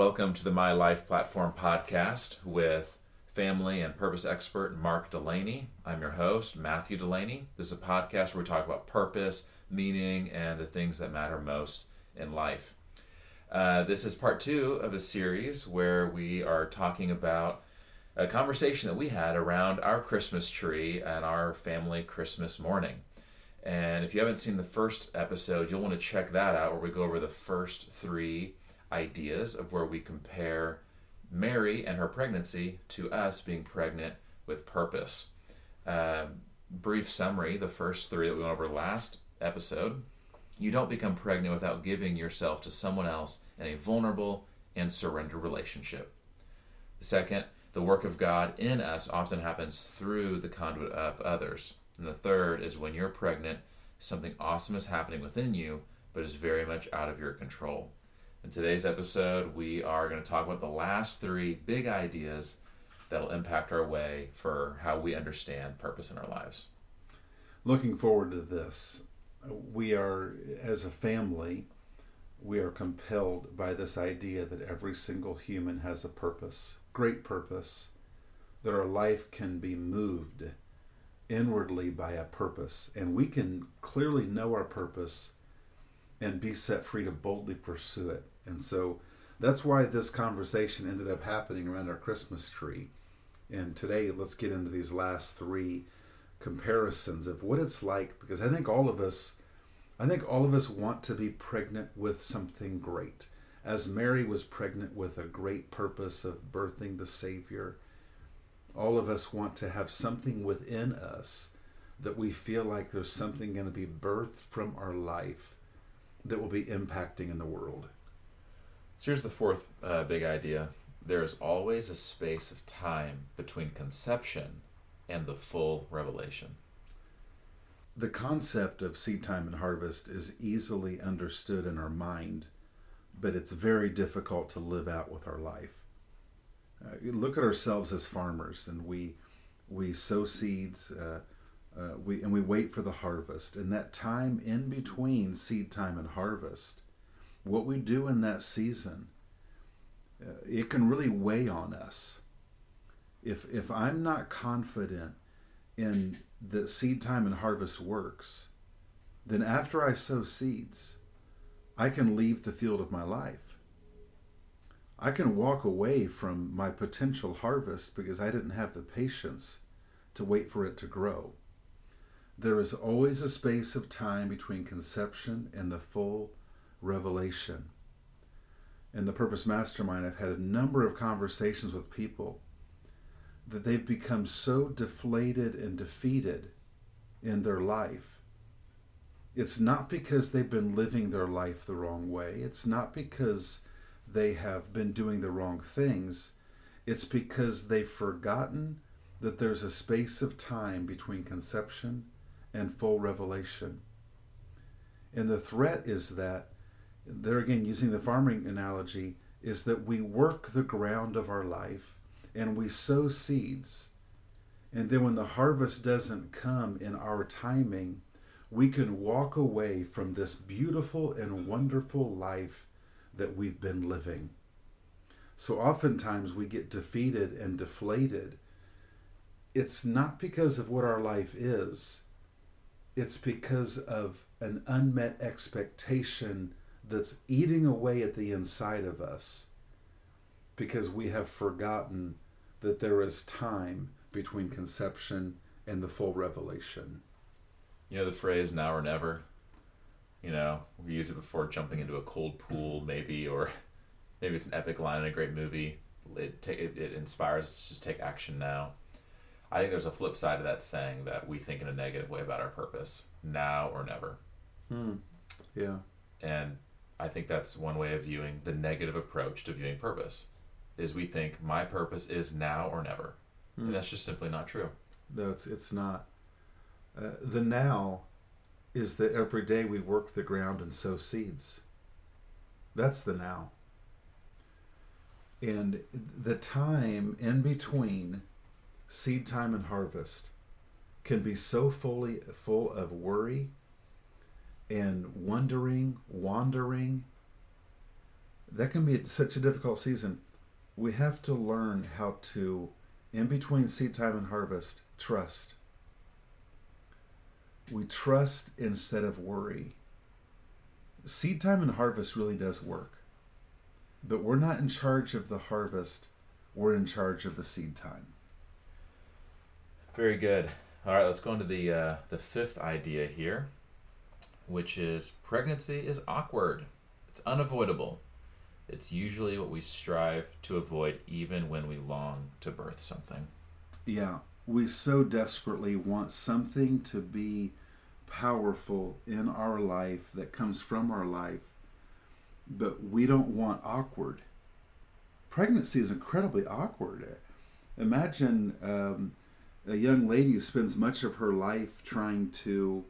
Welcome to the My Life Platform podcast with family and purpose expert Mark Delaney. I'm your host, Matthew Delaney. This is a podcast where we talk about purpose, meaning, and the things that matter most in life. Uh, this is part two of a series where we are talking about a conversation that we had around our Christmas tree and our family Christmas morning. And if you haven't seen the first episode, you'll want to check that out where we go over the first three ideas of where we compare Mary and her pregnancy to us being pregnant with purpose. Uh, brief summary the first three that we went over last episode. You don't become pregnant without giving yourself to someone else in a vulnerable and surrender relationship. Second, the work of God in us often happens through the conduit of others. And the third is when you're pregnant, something awesome is happening within you, but is very much out of your control. In today's episode, we are going to talk about the last three big ideas that'll impact our way for how we understand purpose in our lives. Looking forward to this, we are, as a family, we are compelled by this idea that every single human has a purpose, great purpose, that our life can be moved inwardly by a purpose. And we can clearly know our purpose and be set free to boldly pursue it. And so that's why this conversation ended up happening around our Christmas tree. And today, let's get into these last three comparisons of what it's like because I think all of us. I think all of us want to be pregnant with something great. As Mary was pregnant with a great purpose of birthing the Savior, all of us want to have something within us that we feel like there's something going to be birthed from our life that will be impacting in the world. So here's the fourth uh, big idea there is always a space of time between conception and the full revelation. The concept of seed time and harvest is easily understood in our mind, but it's very difficult to live out with our life. Uh, look at ourselves as farmers, and we we sow seeds, uh, uh, we and we wait for the harvest. And that time in between seed time and harvest, what we do in that season, uh, it can really weigh on us. If if I'm not confident in that seed time and harvest works, then after I sow seeds, I can leave the field of my life I can walk away from my potential harvest because I didn't have the patience to wait for it to grow. There is always a space of time between conception and the full revelation. In the Purpose Mastermind, I've had a number of conversations with people that they've become so deflated and defeated in their life. It's not because they've been living their life the wrong way. It's not because they have been doing the wrong things, it's because they've forgotten that there's a space of time between conception and full revelation. And the threat is that, there again, using the farming analogy, is that we work the ground of our life and we sow seeds. And then when the harvest doesn't come in our timing, we can walk away from this beautiful and wonderful life that we've been living. So oftentimes we get defeated and deflated. It's not because of what our life is, it's because of an unmet expectation that's eating away at the inside of us because we have forgotten that there is time between conception and the full revelation. You know the phrase now or never? You know, we use it before jumping into a cold pool, maybe, or maybe it's an epic line in a great movie. It, ta- it, it inspires us to just take action now. I think there's a flip side to that saying that we think in a negative way about our purpose now or never. Hmm. Yeah. And I think that's one way of viewing the negative approach to viewing purpose is we think my purpose is now or never. Hmm. And that's just simply not true. No, it's, it's not. Uh, the now is that every day we work the ground and sow seeds. That's the now. And the time in between seed time and harvest can be so fully full of worry and wondering, wandering, that can be such a difficult season. We have to learn how to, in between seed time and harvest, trust. We trust instead of worry. Seed time and harvest really does work. But we're not in charge of the harvest, we're in charge of the seed time. Very good. All right, let's go into the uh, the fifth idea here, which is pregnancy is awkward. It's unavoidable. It's usually what we strive to avoid, even when we long to birth something. Yeah, we so desperately want something to be powerful in our life that comes from our life, but we don't want awkward. Pregnancy is incredibly awkward. Imagine um, a young lady who spends much of her life trying to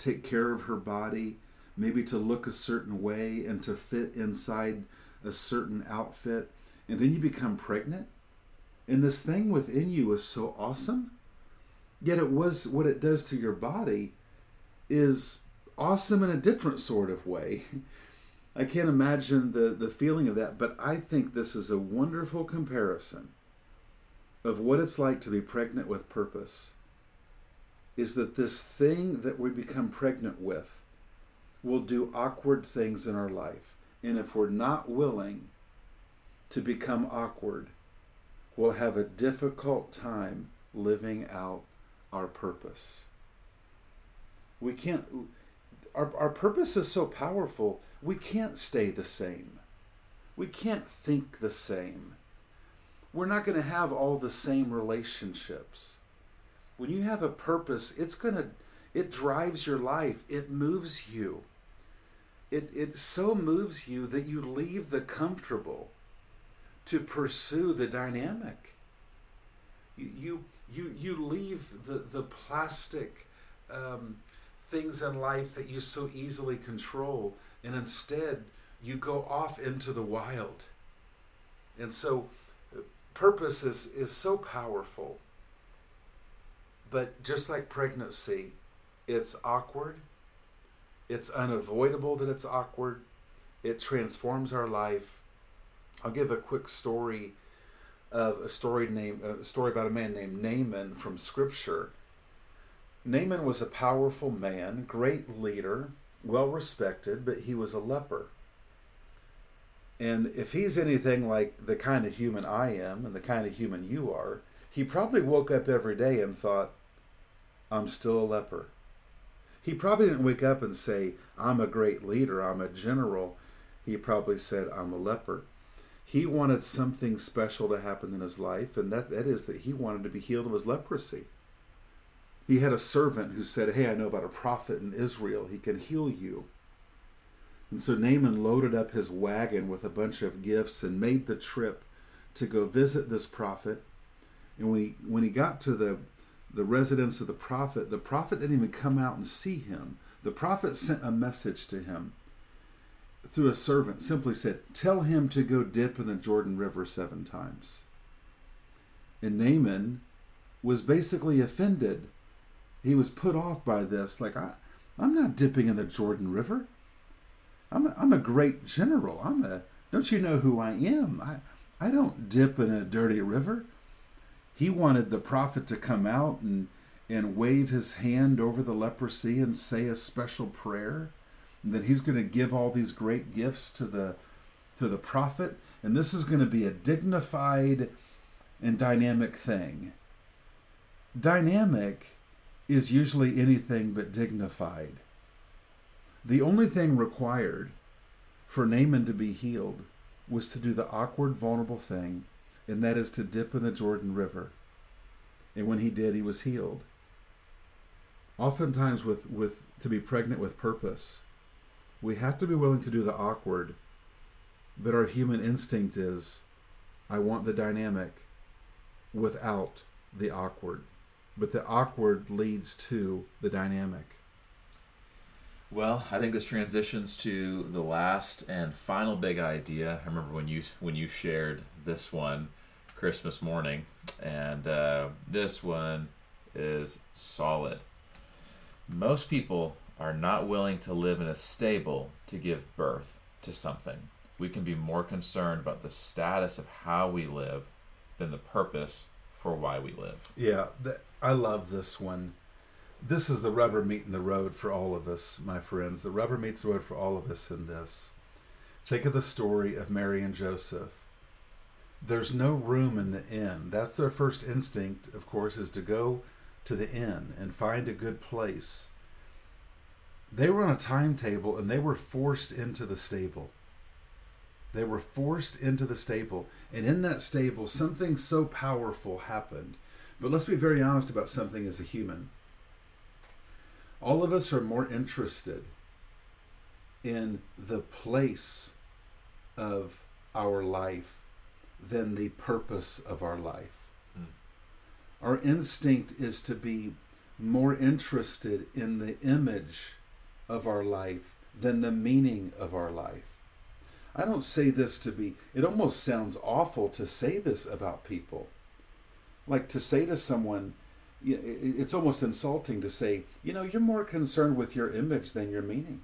take care of her body, maybe to look a certain way and to fit inside a certain outfit, and then you become pregnant. And this thing within you is so awesome, yet it was what it does to your body is awesome in a different sort of way. I can't imagine the, the feeling of that, but I think this is a wonderful comparison of what it's like to be pregnant with purpose. Is that this thing that we become pregnant with will do awkward things in our life. And if we're not willing to become awkward, we'll have a difficult time living out our purpose. We can't, our, our purpose is so powerful, we can't stay the same. We can't think the same. We're not going to have all the same relationships. When you have a purpose, it's going to, it drives your life, it moves you. It, it so moves you that you leave the comfortable to pursue the dynamic. You, you, you, you leave the, the plastic um, things in life that you so easily control, and instead you go off into the wild. And so, purpose is, is so powerful. But just like pregnancy, it's awkward, it's unavoidable that it's awkward, it transforms our life. I'll give a quick story of a story name a story about a man named Naaman from Scripture Naaman was a powerful man, great leader, well respected, but he was a leper. And if he's anything like the kind of human I am and the kind of human you are, he probably woke up every day and thought, I'm still a leper. He probably didn't wake up and say, I'm a great leader, I'm a general. He probably said, I'm a leper. He wanted something special to happen in his life, and that, that is that he wanted to be healed of his leprosy. He had a servant who said, Hey, I know about a prophet in Israel. He can heal you. And so Naaman loaded up his wagon with a bunch of gifts and made the trip to go visit this prophet. And when he, when he got to the, the residence of the prophet, the prophet didn't even come out and see him. The prophet sent a message to him through a servant, simply said, Tell him to go dip in the Jordan River seven times. And Naaman was basically offended he was put off by this. Like, I, I'm not dipping in the Jordan River. I'm a, I'm a great general. I'm a, don't you know who I am? I, I don't dip in a dirty river. He wanted the prophet to come out and, and wave his hand over the leprosy and say a special prayer. And that he's going to give all these great gifts to the, to the prophet. And this is going to be a dignified and dynamic thing. Dynamic is usually anything but dignified. The only thing required for Naaman to be healed was to do the awkward, vulnerable thing, and that is to dip in the Jordan River. And when he did, he was healed. Oftentimes, with, with to be pregnant with purpose, we have to be willing to do the awkward, but our human instinct is, I want the dynamic without the awkward but the awkward leads to the dynamic. Well, I think this transitions to the last and final big idea. I remember when you when you shared this one Christmas morning, and uh, this one is solid. Most people are not willing to live in a stable to give birth to something. we can be more concerned about the status of how we live than the purpose for why we live. Yeah, th- I love this one. This is the rubber meeting the road for all of us, my friends. The rubber meets the road for all of us in this. Think of the story of Mary and Joseph. There's no room in the inn. That's their first instinct, of course, is to go to the inn and find a good place. They were on a timetable and they were forced into the stable. They were forced into the stable. And in that stable, something so powerful happened. But let's be very honest about something as a human. All of us are more interested in the place of our life than the purpose of our life. Hmm. Our instinct is to be more interested in the image of our life than the meaning of our life. I don't say this to be, it almost sounds awful to say this about people. Like to say to someone, it's almost insulting to say, you know, you're more concerned with your image than your meaning.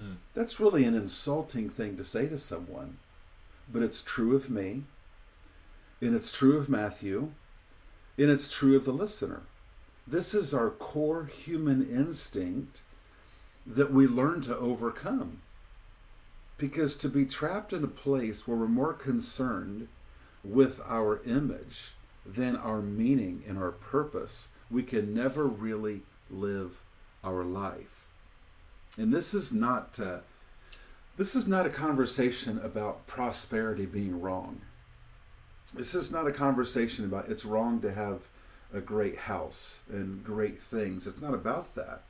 Hmm. That's really an insulting thing to say to someone. But it's true of me, and it's true of Matthew, and it's true of the listener. This is our core human instinct that we learn to overcome. Because to be trapped in a place where we're more concerned with our image than our meaning and our purpose, we can never really live our life. And this is not uh, this is not a conversation about prosperity being wrong. This is not a conversation about it's wrong to have a great house and great things. It's not about that.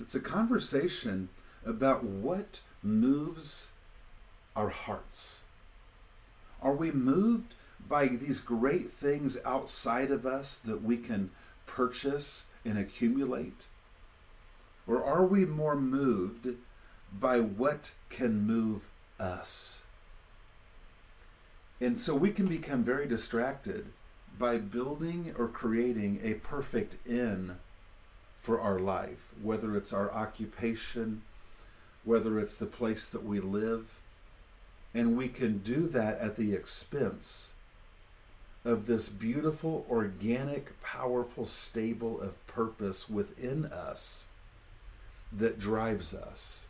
It's a conversation about what moves our hearts. Are we moved by these great things outside of us that we can purchase and accumulate? Or are we more moved by what can move us? And so we can become very distracted by building or creating a perfect inn for our life, whether it's our occupation, whether it's the place that we live. And we can do that at the expense of this beautiful, organic, powerful stable of purpose within us that drives us.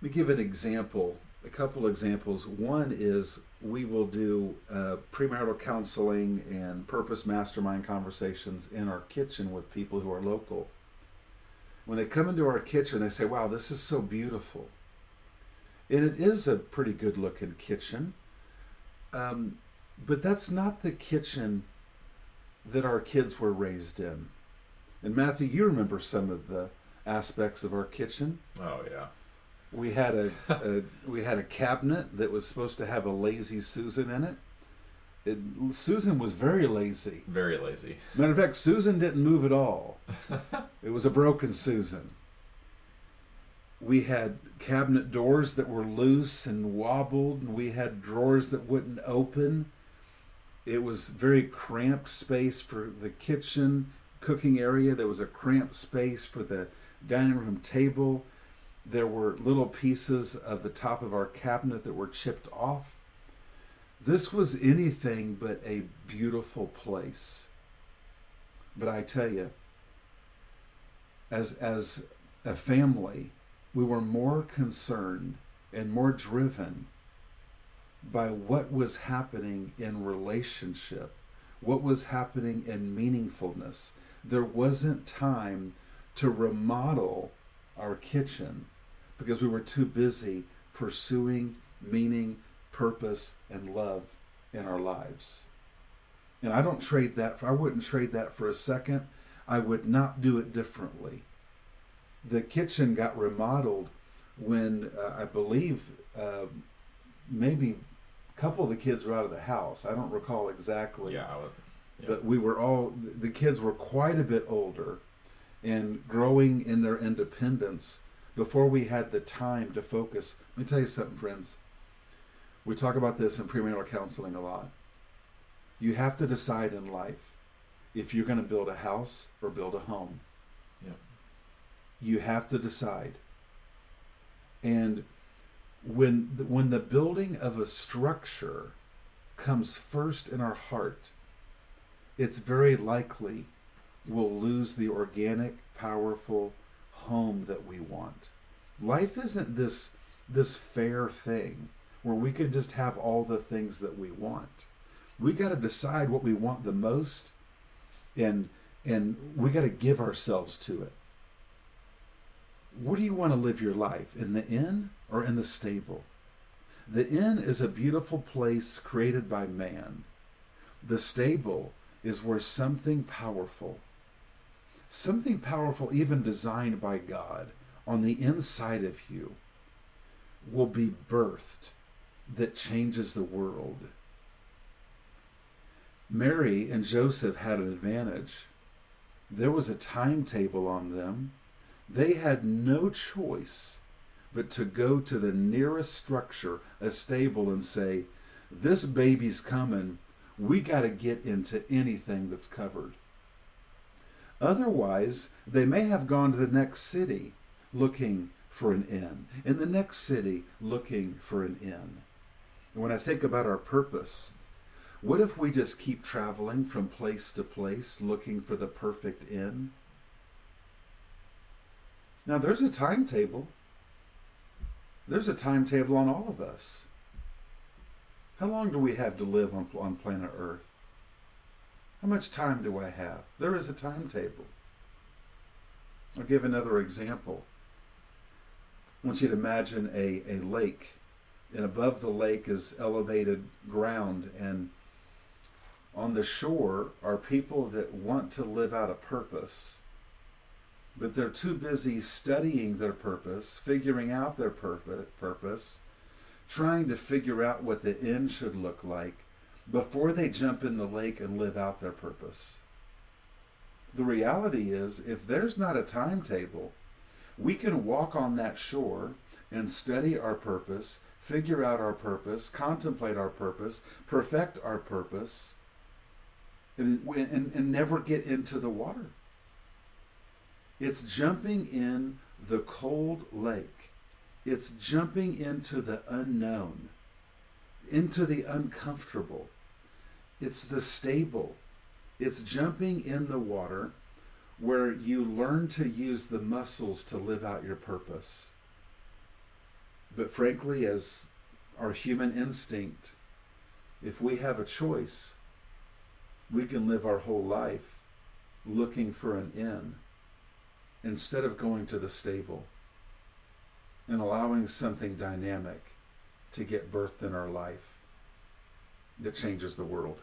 Let me give an example, a couple examples. One is we will do uh, premarital counseling and purpose mastermind conversations in our kitchen with people who are local. When they come into our kitchen, they say, Wow, this is so beautiful. And it is a pretty good looking kitchen. Um, but that's not the kitchen that our kids were raised in. And Matthew, you remember some of the aspects of our kitchen. Oh yeah. We had a, a we had a cabinet that was supposed to have a lazy Susan in it. it. Susan was very lazy. Very lazy. Matter of fact, Susan didn't move at all. it was a broken Susan. We had cabinet doors that were loose and wobbled, and we had drawers that wouldn't open. It was very cramped space for the kitchen cooking area. There was a cramped space for the dining room table. There were little pieces of the top of our cabinet that were chipped off. This was anything but a beautiful place. But I tell you, as, as a family, we were more concerned and more driven by what was happening in relationship, what was happening in meaningfulness. There wasn't time to remodel our kitchen because we were too busy pursuing meaning, purpose, and love in our lives. And I don't trade that for, I wouldn't trade that for a second. I would not do it differently. The kitchen got remodeled when uh, I believe uh, maybe a couple of the kids were out of the house. I don't recall exactly. Yeah. Would, yeah. But we were all, the kids were quite a bit older and growing in their independence before we had the time to focus. Let me tell you something, friends. We talk about this in premarital counseling a lot. You have to decide in life if you're going to build a house or build a home. Yeah. You have to decide. And when the, when the building of a structure comes first in our heart, it's very likely we'll lose the organic, powerful home that we want. Life isn't this this fair thing where we can just have all the things that we want. We got to decide what we want the most and and we got to give ourselves to it. Where do you want to live your life? In the inn or in the stable? The inn is a beautiful place created by man. The stable is where something powerful, something powerful, even designed by God, on the inside of you, will be birthed that changes the world. Mary and Joseph had an advantage. There was a timetable on them. They had no choice but to go to the nearest structure, a stable, and say, This baby's coming. We got to get into anything that's covered. Otherwise, they may have gone to the next city looking for an inn, in the next city looking for an inn. And when I think about our purpose, what if we just keep traveling from place to place looking for the perfect inn? Now, there's a timetable. There's a timetable on all of us. How long do we have to live on, on planet Earth? How much time do I have? There is a timetable. I'll give another example. I want you to imagine a, a lake, and above the lake is elevated ground, and on the shore are people that want to live out a purpose but they're too busy studying their purpose, figuring out their purpose, trying to figure out what the end should look like before they jump in the lake and live out their purpose. The reality is, if there's not a timetable, we can walk on that shore and study our purpose, figure out our purpose, contemplate our purpose, perfect our purpose, and, and, and never get into the water. It's jumping in the cold lake. It's jumping into the unknown, into the uncomfortable. It's the stable. It's jumping in the water where you learn to use the muscles to live out your purpose. But frankly, as our human instinct, if we have a choice, we can live our whole life looking for an inn instead of going to the stable and allowing something dynamic to get birthed in our life that changes the world.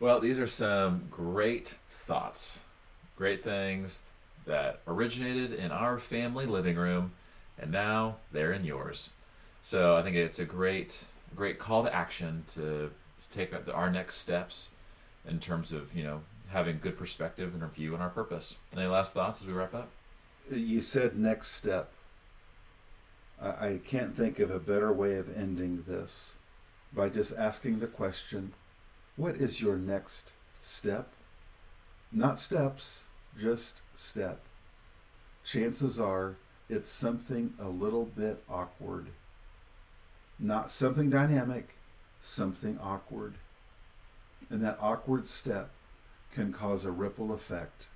Well, these are some great thoughts, great things that originated in our family living room, and now they're in yours. So I think it's a great, great call to action to take our next steps in terms of you know having good perspective and review on our purpose. Any last thoughts as we wrap up? You said next step. I, I can't think of a better way of ending this by just asking the question what is your next step? Not steps, just step. Chances are it's something a little bit awkward. Not something dynamic, something awkward. And that awkward step can cause a ripple effect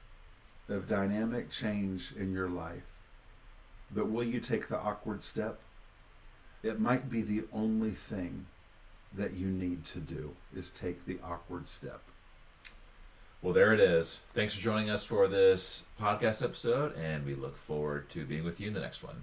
of dynamic change in your life. But will you take the awkward step? It might be the only thing that you need to do is take the awkward step. Well, there it is. Thanks for joining us for this podcast episode, and we look forward to being with you in the next one.